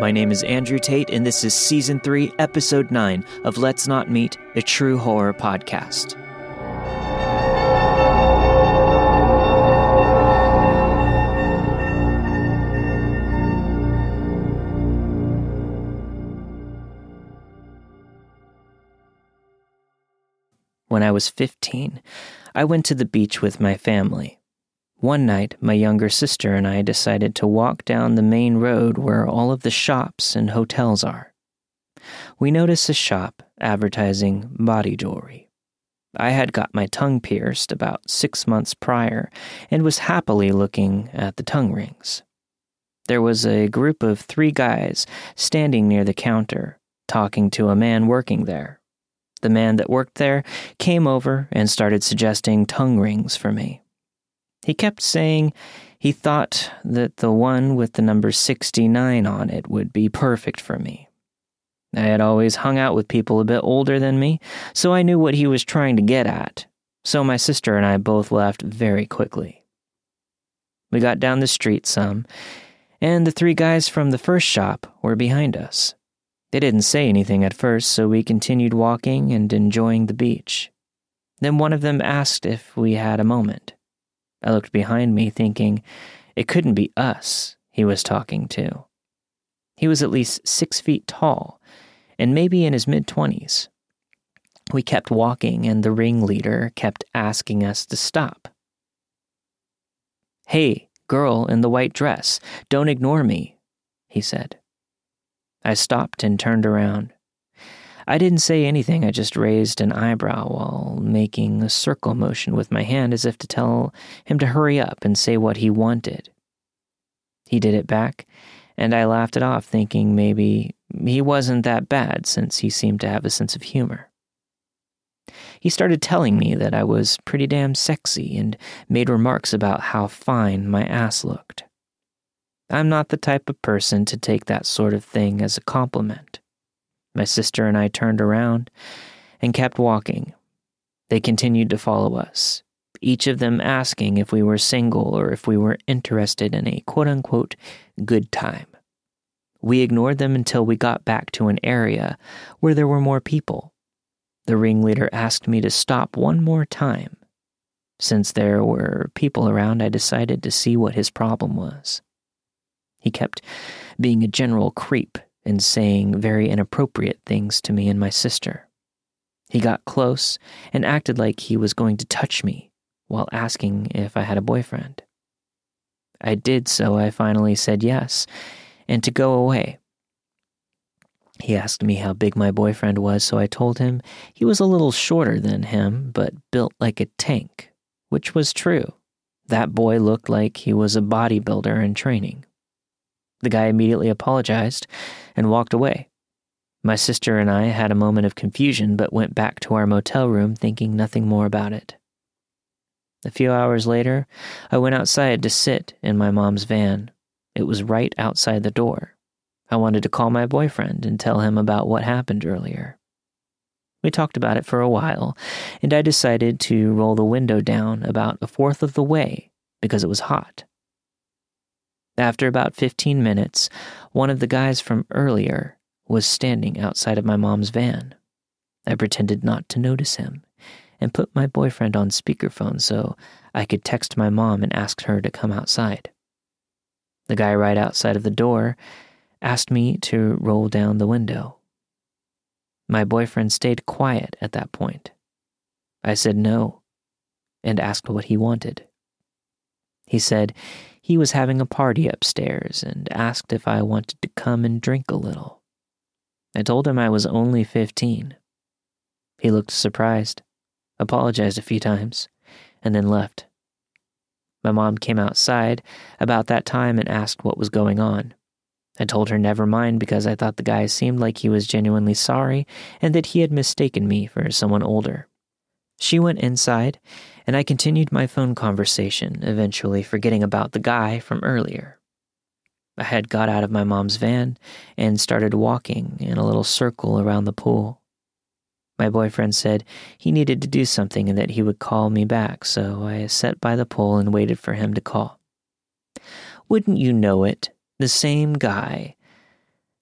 My name is Andrew Tate, and this is Season 3, Episode 9 of Let's Not Meet, a true horror podcast. When I was 15, I went to the beach with my family. One night, my younger sister and I decided to walk down the main road where all of the shops and hotels are. We noticed a shop advertising body jewelry. I had got my tongue pierced about six months prior and was happily looking at the tongue rings. There was a group of three guys standing near the counter, talking to a man working there. The man that worked there came over and started suggesting tongue rings for me. He kept saying he thought that the one with the number 69 on it would be perfect for me. I had always hung out with people a bit older than me, so I knew what he was trying to get at. So my sister and I both left very quickly. We got down the street some, and the three guys from the first shop were behind us. They didn't say anything at first, so we continued walking and enjoying the beach. Then one of them asked if we had a moment. I looked behind me, thinking it couldn't be us he was talking to. He was at least six feet tall, and maybe in his mid twenties. We kept walking, and the ringleader kept asking us to stop. Hey, girl in the white dress, don't ignore me, he said. I stopped and turned around. I didn't say anything, I just raised an eyebrow while making a circle motion with my hand as if to tell him to hurry up and say what he wanted. He did it back, and I laughed it off, thinking maybe he wasn't that bad since he seemed to have a sense of humor. He started telling me that I was pretty damn sexy and made remarks about how fine my ass looked. I'm not the type of person to take that sort of thing as a compliment. My sister and I turned around and kept walking. They continued to follow us, each of them asking if we were single or if we were interested in a quote unquote good time. We ignored them until we got back to an area where there were more people. The ringleader asked me to stop one more time. Since there were people around, I decided to see what his problem was. He kept being a general creep and saying very inappropriate things to me and my sister. He got close and acted like he was going to touch me while asking if I had a boyfriend. I did so, I finally said yes, and to go away. He asked me how big my boyfriend was, so I told him he was a little shorter than him, but built like a tank, which was true. That boy looked like he was a bodybuilder in training. The guy immediately apologized and walked away. My sister and I had a moment of confusion but went back to our motel room thinking nothing more about it. A few hours later, I went outside to sit in my mom's van. It was right outside the door. I wanted to call my boyfriend and tell him about what happened earlier. We talked about it for a while, and I decided to roll the window down about a fourth of the way because it was hot. After about 15 minutes, one of the guys from earlier was standing outside of my mom's van. I pretended not to notice him and put my boyfriend on speakerphone so I could text my mom and ask her to come outside. The guy right outside of the door asked me to roll down the window. My boyfriend stayed quiet at that point. I said no and asked what he wanted. He said he was having a party upstairs and asked if I wanted to come and drink a little. I told him I was only 15. He looked surprised, apologized a few times, and then left. My mom came outside about that time and asked what was going on. I told her never mind because I thought the guy seemed like he was genuinely sorry and that he had mistaken me for someone older. She went inside, and I continued my phone conversation, eventually forgetting about the guy from earlier. I had got out of my mom's van and started walking in a little circle around the pool. My boyfriend said he needed to do something and that he would call me back, so I sat by the pool and waited for him to call. Wouldn't you know it, the same guy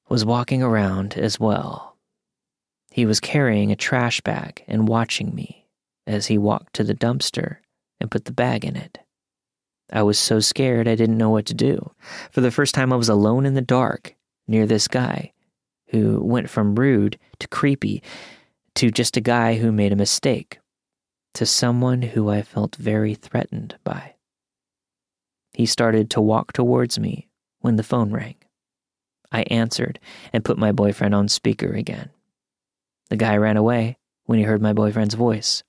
was walking around as well. He was carrying a trash bag and watching me as he walked to the dumpster and put the bag in it. I was so scared I didn't know what to do. For the first time, I was alone in the dark near this guy who went from rude to creepy to just a guy who made a mistake to someone who I felt very threatened by. He started to walk towards me when the phone rang. I answered and put my boyfriend on speaker again. The guy ran away when he heard my boyfriend's voice.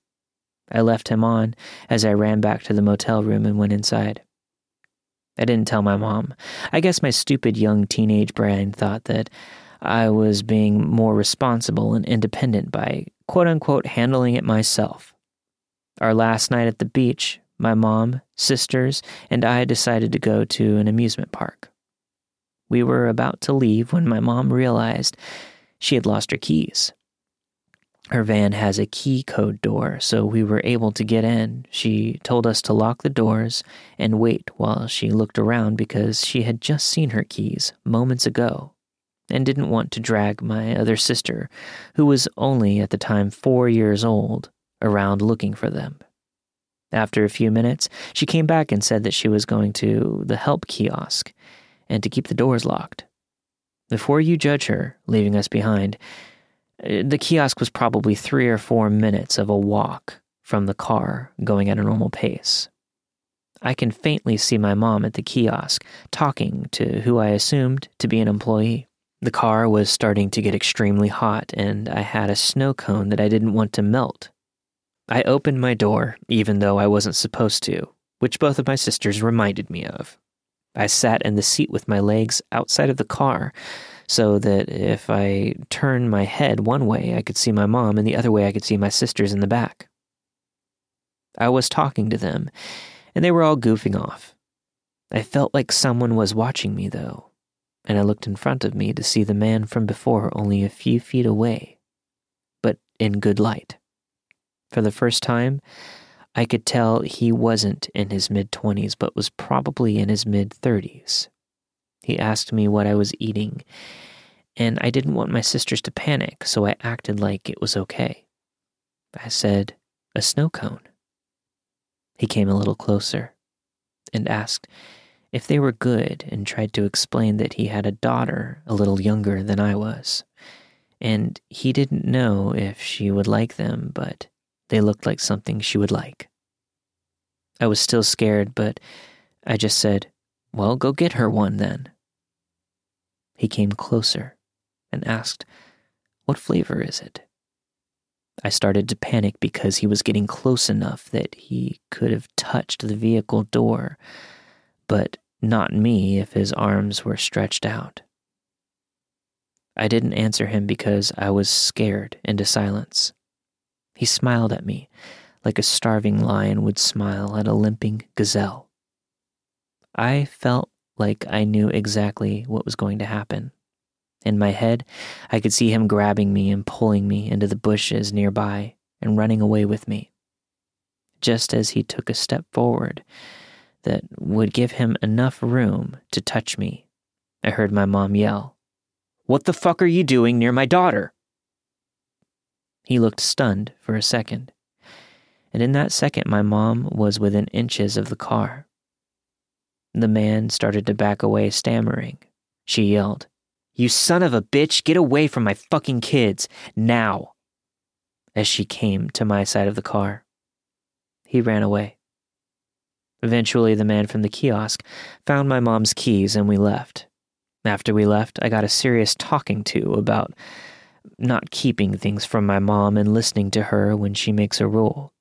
I left him on as I ran back to the motel room and went inside. I didn't tell my mom. I guess my stupid young teenage brain thought that I was being more responsible and independent by quote unquote handling it myself. Our last night at the beach, my mom, sisters, and I decided to go to an amusement park. We were about to leave when my mom realized she had lost her keys. Her van has a key code door, so we were able to get in. She told us to lock the doors and wait while she looked around because she had just seen her keys moments ago and didn't want to drag my other sister, who was only at the time four years old, around looking for them. After a few minutes, she came back and said that she was going to the help kiosk and to keep the doors locked. Before you judge her, leaving us behind, Uh, the kiosk was probably three or four minutes of a walk from the car going at a normal pace. I can faintly see my mom at the kiosk talking to who I assumed to be an employee. The car was starting to get extremely hot, and I had a snow cone that I didn't want to melt. I opened my door, even though I wasn't supposed to, which both of my sisters reminded me of. I sat in the seat with my legs outside of the car so that if I turned my head one way, I could see my mom, and the other way, I could see my sisters in the back. I was talking to them, and they were all goofing off. I felt like someone was watching me, though and I looked in front of me to see the man from before only a few feet away, but in good light. For the first time, I could tell he wasn't in his mid 20s, but was probably in his mid 30s. He asked me what I was eating, and I didn't want my sisters to panic, so I acted like it was okay. I said, A snow cone. He came a little closer and asked if they were good and tried to explain that he had a daughter a little younger than I was. And he didn't know if she would like them, but they looked like something she would like. I was still scared, but I just said, Well, go get her one then. He came closer and asked, What flavor is it? I started to panic because he was getting close enough that he could have touched the vehicle door but not me if his arms were stretched out. I didn't answer him because I was scared into silence. He smiled at me like a starving lion would smile at a limping gazelle. I felt like I knew exactly what was going to happen. In my head, I could see him grabbing me and pulling me into the bushes nearby and running away with me. Just as he took a step forward, that would give him enough room to touch me. I heard my mom yell, What the fuck are you doing near my daughter? He looked stunned for a second, and in that second, my mom was within inches of the car. The man started to back away, stammering. She yelled, You son of a bitch, get away from my fucking kids, now! As she came to my side of the car. He ran away. Eventually, the man from the kiosk found my mom's keys and we left. After we left, I got a serious talking to about not keeping things from my mom and listening to her when she makes a rule.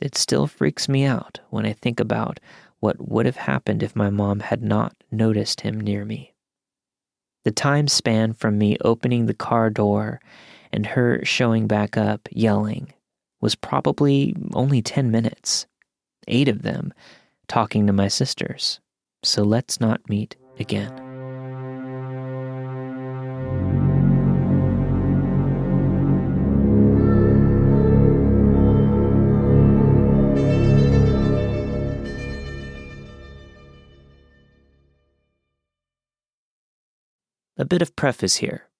It still freaks me out when I think about what would have happened if my mom had not noticed him near me. The time span from me opening the car door and her showing back up, yelling, was probably only 10 minutes. Eight of them talking to my sisters, so let's not meet again. A bit of preface here.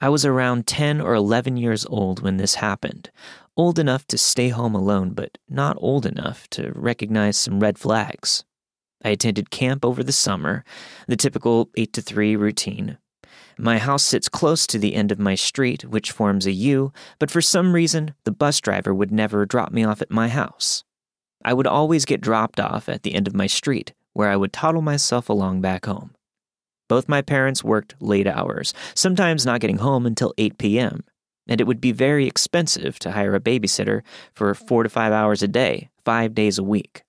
I was around 10 or 11 years old when this happened, old enough to stay home alone, but not old enough to recognize some red flags. I attended camp over the summer, the typical 8 to 3 routine. My house sits close to the end of my street, which forms a U, but for some reason, the bus driver would never drop me off at my house. I would always get dropped off at the end of my street, where I would toddle myself along back home. Both my parents worked late hours, sometimes not getting home until 8 p.m., and it would be very expensive to hire a babysitter for four to five hours a day, five days a week.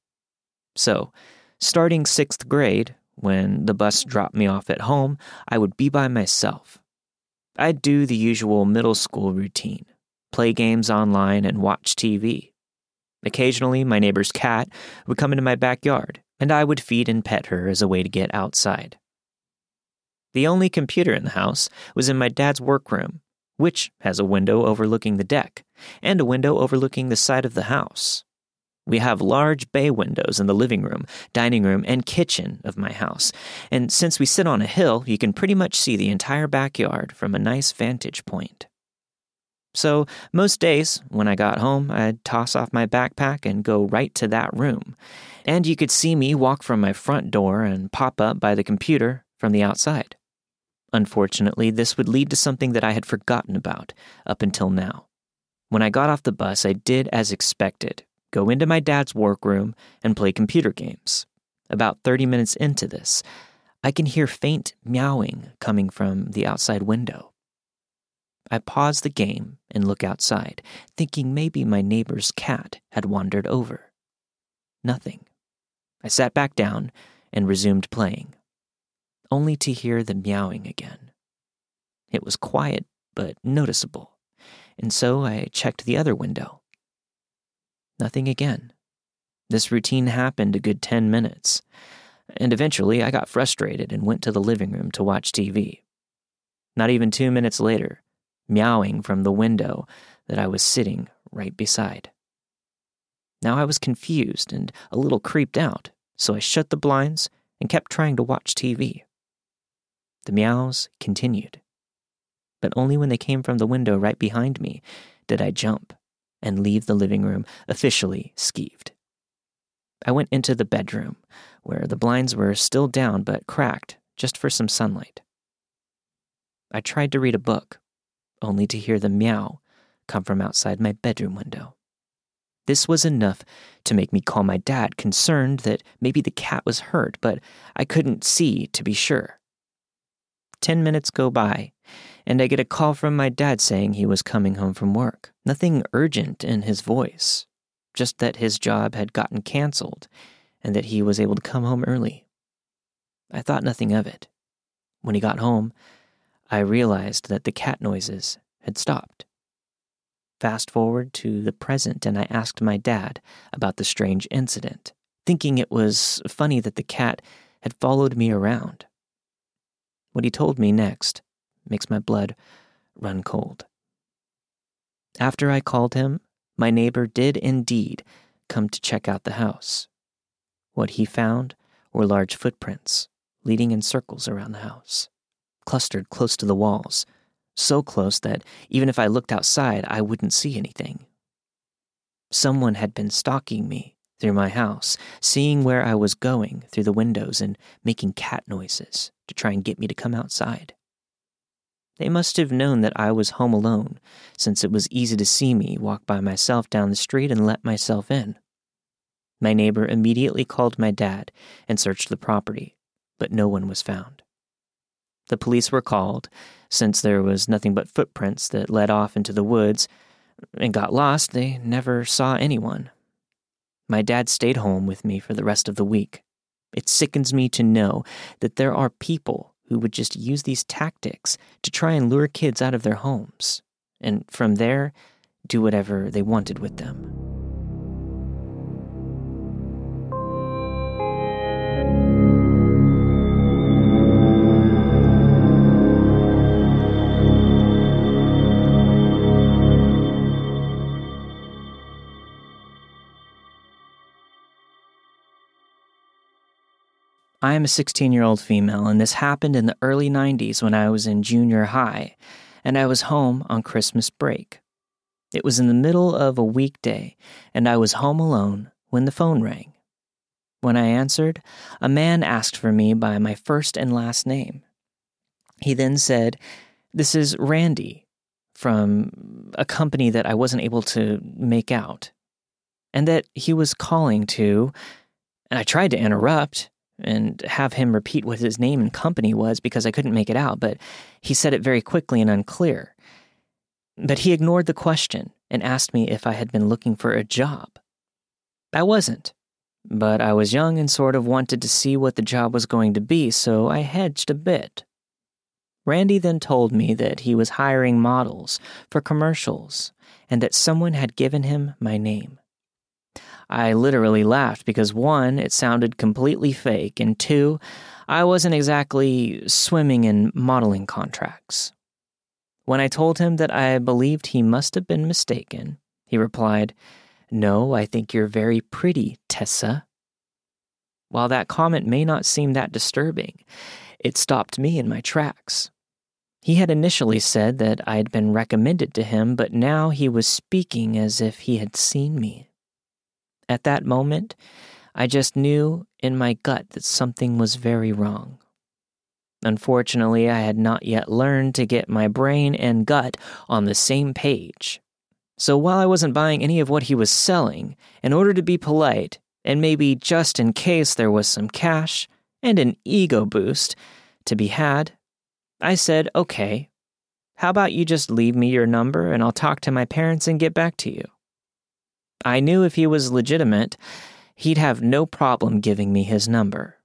So, starting sixth grade, when the bus dropped me off at home, I would be by myself. I'd do the usual middle school routine play games online and watch TV. Occasionally, my neighbor's cat would come into my backyard, and I would feed and pet her as a way to get outside. The only computer in the house was in my dad's workroom, which has a window overlooking the deck and a window overlooking the side of the house. We have large bay windows in the living room, dining room, and kitchen of my house, and since we sit on a hill, you can pretty much see the entire backyard from a nice vantage point. So, most days, when I got home, I'd toss off my backpack and go right to that room. And you could see me walk from my front door and pop up by the computer from the outside. Unfortunately, this would lead to something that I had forgotten about up until now. When I got off the bus, I did as expected go into my dad's workroom and play computer games. About 30 minutes into this, I can hear faint meowing coming from the outside window. I pause the game and look outside, thinking maybe my neighbor's cat had wandered over. Nothing. I sat back down and resumed playing only to hear the meowing again. It was quiet, but noticeable, and so I checked the other window. Nothing again. This routine happened a good 10 minutes, and eventually I got frustrated and went to the living room to watch TV. Not even two minutes later, meowing from the window that I was sitting right beside. Now I was confused and a little creeped out, so I shut the blinds and kept trying to watch TV. The meows continued. But only when they came from the window right behind me did I jump and leave the living room officially skeeved. I went into the bedroom, where the blinds were still down but cracked just for some sunlight. I tried to read a book, only to hear the meow come from outside my bedroom window. This was enough to make me call my dad, concerned that maybe the cat was hurt, but I couldn't see to be sure. 10 minutes go by, and I get a call from my dad saying he was coming home from work. Nothing urgent in his voice, just that his job had gotten canceled and that he was able to come home early. I thought nothing of it. When he got home, I realized that the cat noises had stopped. Fast forward to the present, and I asked my dad about the strange incident, thinking it was funny that the cat had followed me around. What he told me next makes my blood run cold. After I called him, my neighbor did indeed come to check out the house. What he found were large footprints leading in circles around the house, clustered close to the walls, so close that even if I looked outside, I wouldn't see anything. Someone had been stalking me through my house, seeing where I was going through the windows and making cat noises to try and get me to come outside. They must have known that I was home alone, since it was easy to see me walk by myself down the street and let myself in. My neighbor immediately called my dad and searched the property, but no one was found. The police were called, since there was nothing but footprints that led off into the woods and got lost, they never saw anyone. My dad stayed home with me for the rest of the week. It sickens me to know that there are people who would just use these tactics to try and lure kids out of their homes, and from there, do whatever they wanted with them. I am a 16 year old female, and this happened in the early 90s when I was in junior high, and I was home on Christmas break. It was in the middle of a weekday, and I was home alone when the phone rang. When I answered, a man asked for me by my first and last name. He then said, This is Randy from a company that I wasn't able to make out, and that he was calling to. And I tried to interrupt and have him repeat what his name and company was because I couldn't make it out, but he said it very quickly and unclear. But he ignored the question and asked me if I had been looking for a job. I wasn't, but I was young and sort of wanted to see what the job was going to be, so I hedged a bit. Randy then told me that he was hiring models for commercials and that someone had given him my name. I literally laughed because one, it sounded completely fake, and two, I wasn't exactly swimming in modeling contracts. When I told him that I believed he must have been mistaken, he replied, No, I think you're very pretty, Tessa. While that comment may not seem that disturbing, it stopped me in my tracks. He had initially said that I had been recommended to him, but now he was speaking as if he had seen me. At that moment, I just knew in my gut that something was very wrong. Unfortunately, I had not yet learned to get my brain and gut on the same page. So while I wasn't buying any of what he was selling, in order to be polite, and maybe just in case there was some cash and an ego boost to be had, I said, okay, how about you just leave me your number and I'll talk to my parents and get back to you? I knew if he was legitimate, he'd have no problem giving me his number.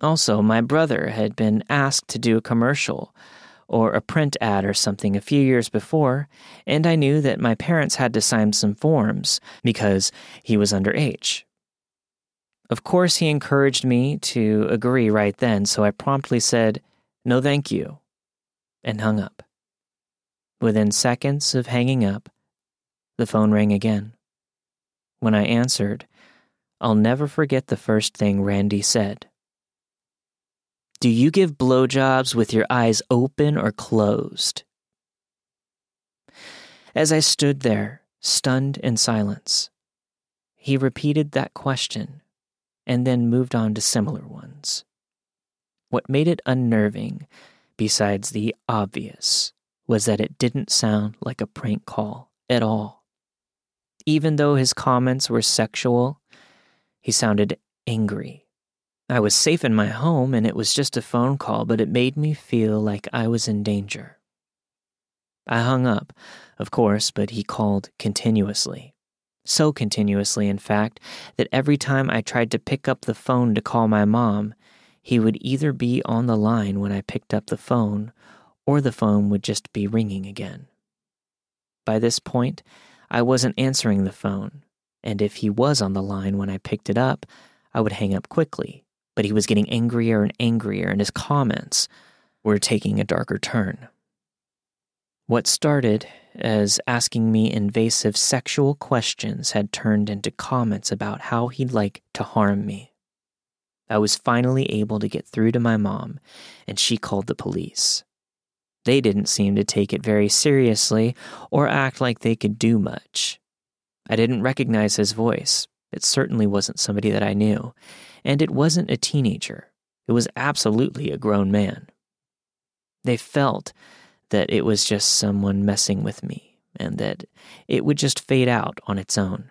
Also, my brother had been asked to do a commercial or a print ad or something a few years before, and I knew that my parents had to sign some forms because he was underage. Of course, he encouraged me to agree right then, so I promptly said, No, thank you, and hung up. Within seconds of hanging up, the phone rang again. When I answered, I'll never forget the first thing Randy said. Do you give blowjobs with your eyes open or closed? As I stood there, stunned in silence, he repeated that question and then moved on to similar ones. What made it unnerving, besides the obvious, was that it didn't sound like a prank call at all. Even though his comments were sexual, he sounded angry. I was safe in my home and it was just a phone call, but it made me feel like I was in danger. I hung up, of course, but he called continuously. So continuously, in fact, that every time I tried to pick up the phone to call my mom, he would either be on the line when I picked up the phone, or the phone would just be ringing again. By this point, I wasn't answering the phone, and if he was on the line when I picked it up, I would hang up quickly. But he was getting angrier and angrier, and his comments were taking a darker turn. What started as asking me invasive sexual questions had turned into comments about how he'd like to harm me. I was finally able to get through to my mom, and she called the police. They didn't seem to take it very seriously or act like they could do much. I didn't recognize his voice. It certainly wasn't somebody that I knew. And it wasn't a teenager. It was absolutely a grown man. They felt that it was just someone messing with me and that it would just fade out on its own.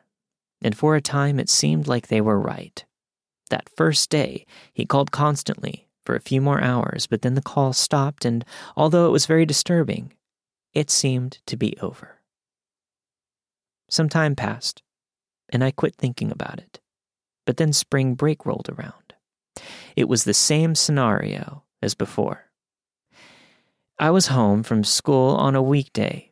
And for a time, it seemed like they were right. That first day, he called constantly, for a few more hours, but then the call stopped, and although it was very disturbing, it seemed to be over. Some time passed, and I quit thinking about it. But then spring break rolled around. It was the same scenario as before. I was home from school on a weekday.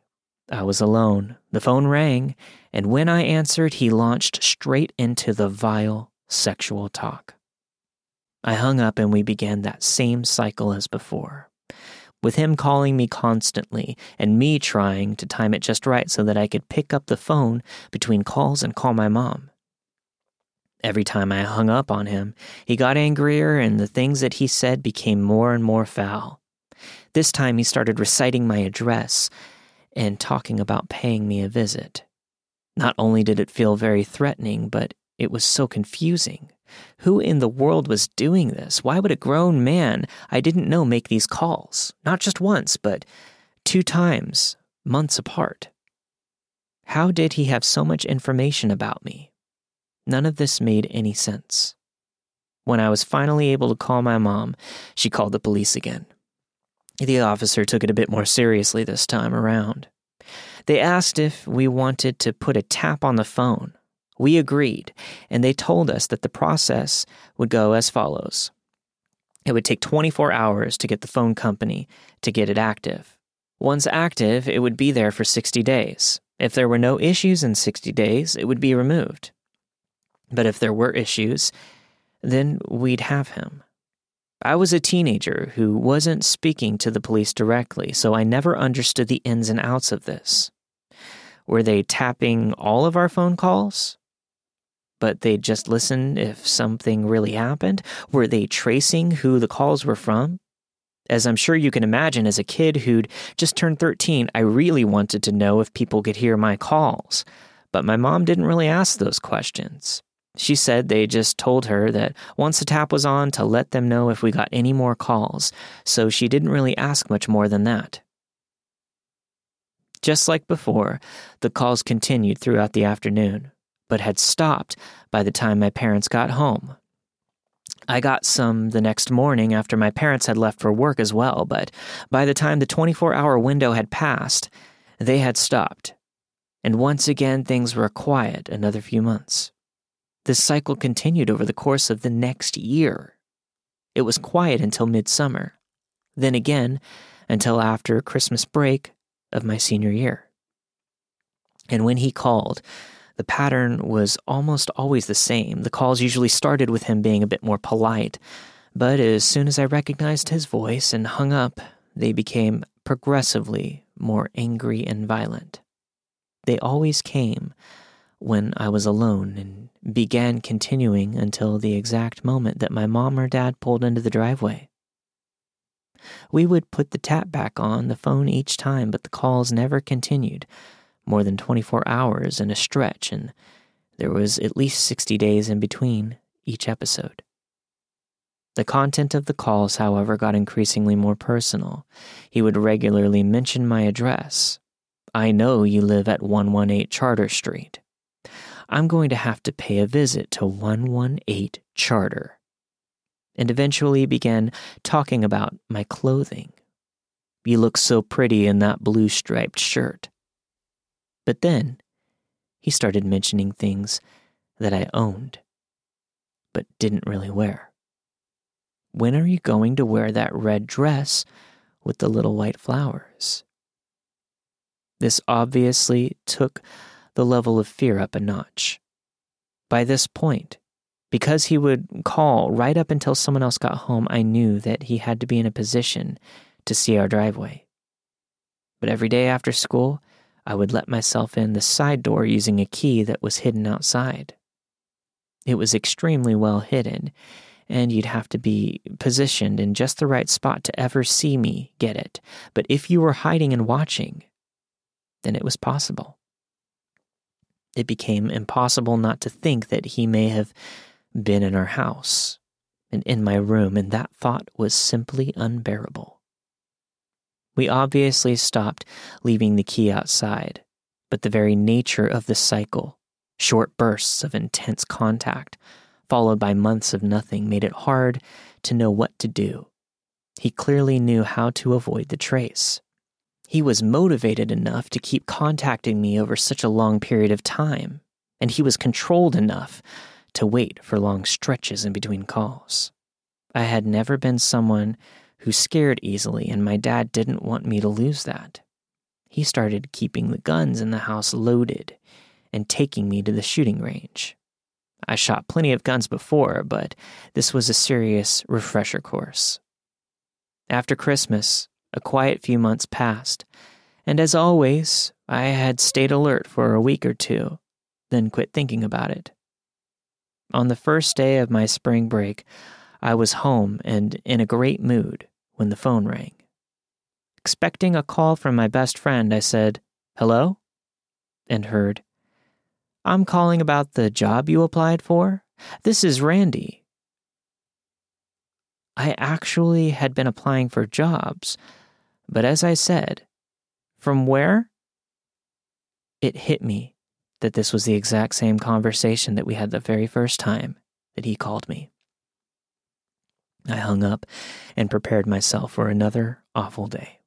I was alone. The phone rang, and when I answered, he launched straight into the vile sexual talk. I hung up and we began that same cycle as before. With him calling me constantly and me trying to time it just right so that I could pick up the phone between calls and call my mom. Every time I hung up on him, he got angrier and the things that he said became more and more foul. This time he started reciting my address and talking about paying me a visit. Not only did it feel very threatening, but it was so confusing. Who in the world was doing this? Why would a grown man I didn't know make these calls? Not just once, but two times, months apart. How did he have so much information about me? None of this made any sense. When I was finally able to call my mom, she called the police again. The officer took it a bit more seriously this time around. They asked if we wanted to put a tap on the phone. We agreed, and they told us that the process would go as follows it would take 24 hours to get the phone company to get it active. Once active, it would be there for 60 days. If there were no issues in 60 days, it would be removed. But if there were issues, then we'd have him. I was a teenager who wasn't speaking to the police directly, so I never understood the ins and outs of this. Were they tapping all of our phone calls? But they'd just listen if something really happened? Were they tracing who the calls were from? As I'm sure you can imagine, as a kid who'd just turned 13, I really wanted to know if people could hear my calls. But my mom didn't really ask those questions. She said they just told her that once the tap was on to let them know if we got any more calls, so she didn't really ask much more than that. Just like before, the calls continued throughout the afternoon, but had stopped by the time my parents got home. I got some the next morning after my parents had left for work as well, but by the time the 24 hour window had passed, they had stopped. And once again, things were quiet another few months. This cycle continued over the course of the next year. It was quiet until midsummer, then again until after Christmas break of my senior year. And when he called, the pattern was almost always the same. The calls usually started with him being a bit more polite, but as soon as I recognized his voice and hung up, they became progressively more angry and violent. They always came when I was alone and began continuing until the exact moment that my mom or dad pulled into the driveway. We would put the tap back on the phone each time, but the calls never continued more than 24 hours in a stretch, and there was at least 60 days in between each episode. The content of the calls, however, got increasingly more personal. He would regularly mention my address. I know you live at 118 Charter Street. I'm going to have to pay a visit to 118 Charter. And eventually began talking about my clothing. You look so pretty in that blue striped shirt. But then he started mentioning things that I owned, but didn't really wear. When are you going to wear that red dress with the little white flowers? This obviously took the level of fear up a notch. By this point, because he would call right up until someone else got home, I knew that he had to be in a position to see our driveway. But every day after school, I would let myself in the side door using a key that was hidden outside. It was extremely well hidden, and you'd have to be positioned in just the right spot to ever see me get it. But if you were hiding and watching, then it was possible. It became impossible not to think that he may have been in our house and in my room, and that thought was simply unbearable. We obviously stopped leaving the key outside, but the very nature of the cycle, short bursts of intense contact, followed by months of nothing, made it hard to know what to do. He clearly knew how to avoid the trace. He was motivated enough to keep contacting me over such a long period of time, and he was controlled enough to wait for long stretches in between calls. I had never been someone who scared easily, and my dad didn't want me to lose that. He started keeping the guns in the house loaded and taking me to the shooting range. I shot plenty of guns before, but this was a serious refresher course. After Christmas, a quiet few months passed, and as always, I had stayed alert for a week or two, then quit thinking about it. On the first day of my spring break, I was home and in a great mood when the phone rang. Expecting a call from my best friend, I said, Hello? And heard, I'm calling about the job you applied for. This is Randy. I actually had been applying for jobs, but as I said, from where? It hit me that this was the exact same conversation that we had the very first time that he called me. I hung up and prepared myself for another awful day.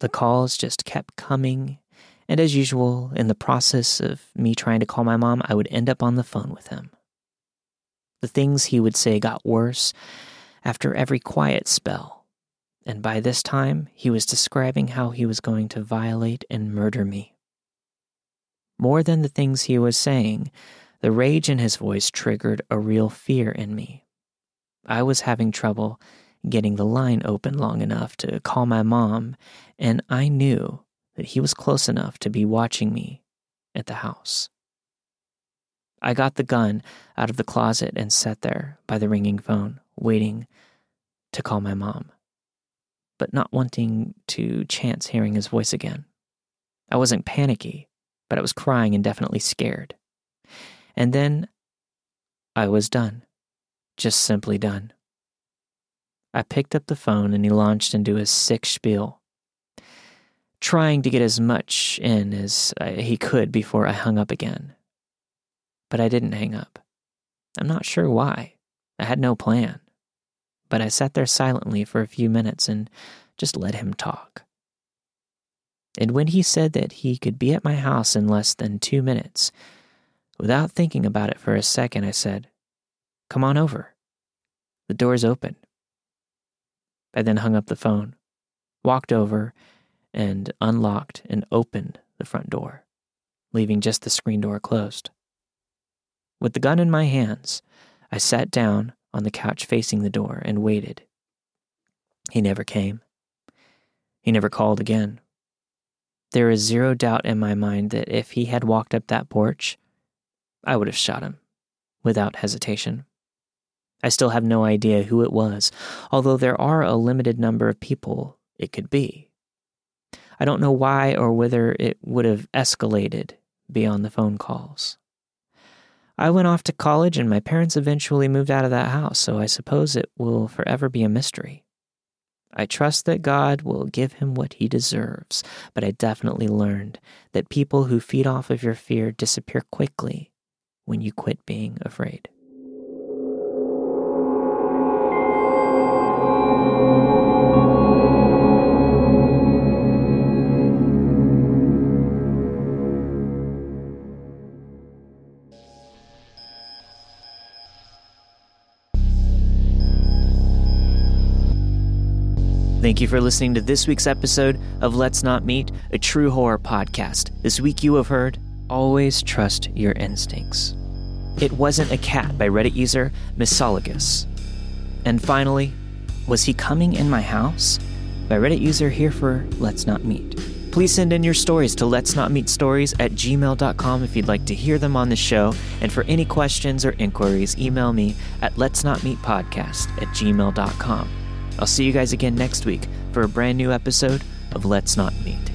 The calls just kept coming, and as usual, in the process of me trying to call my mom, I would end up on the phone with him. The things he would say got worse after every quiet spell, and by this time, he was describing how he was going to violate and murder me. More than the things he was saying, the rage in his voice triggered a real fear in me. I was having trouble getting the line open long enough to call my mom, and I knew that he was close enough to be watching me at the house. I got the gun out of the closet and sat there by the ringing phone, waiting to call my mom, but not wanting to chance hearing his voice again. I wasn't panicky, but I was crying and definitely scared. And then I was done just simply done. I picked up the phone and he launched into his sick spiel, trying to get as much in as uh, he could before I hung up again. But I didn't hang up. I'm not sure why. I had no plan. But I sat there silently for a few minutes and just let him talk. And when he said that he could be at my house in less than two minutes, without thinking about it for a second, I said, Come on over. The door's open. I then hung up the phone, walked over, and unlocked and opened the front door, leaving just the screen door closed. With the gun in my hands, I sat down on the couch facing the door and waited. He never came. He never called again. There is zero doubt in my mind that if he had walked up that porch, I would have shot him without hesitation. I still have no idea who it was, although there are a limited number of people it could be. I don't know why or whether it would have escalated beyond the phone calls. I went off to college and my parents eventually moved out of that house, so I suppose it will forever be a mystery. I trust that God will give him what he deserves, but I definitely learned that people who feed off of your fear disappear quickly when you quit being afraid. Thank you for listening to this week's episode of Let's Not Meet, a true horror podcast. This week you have heard Always Trust Your Instincts. It Wasn't a Cat by Reddit user Misologous. And finally, Was He Coming in My House? by Reddit user here for Let's Not Meet. Please send in your stories to let's not meet stories at gmail.com if you'd like to hear them on the show. And for any questions or inquiries, email me at let's not meet podcast at gmail.com. I'll see you guys again next week for a brand new episode of Let's Not Meet.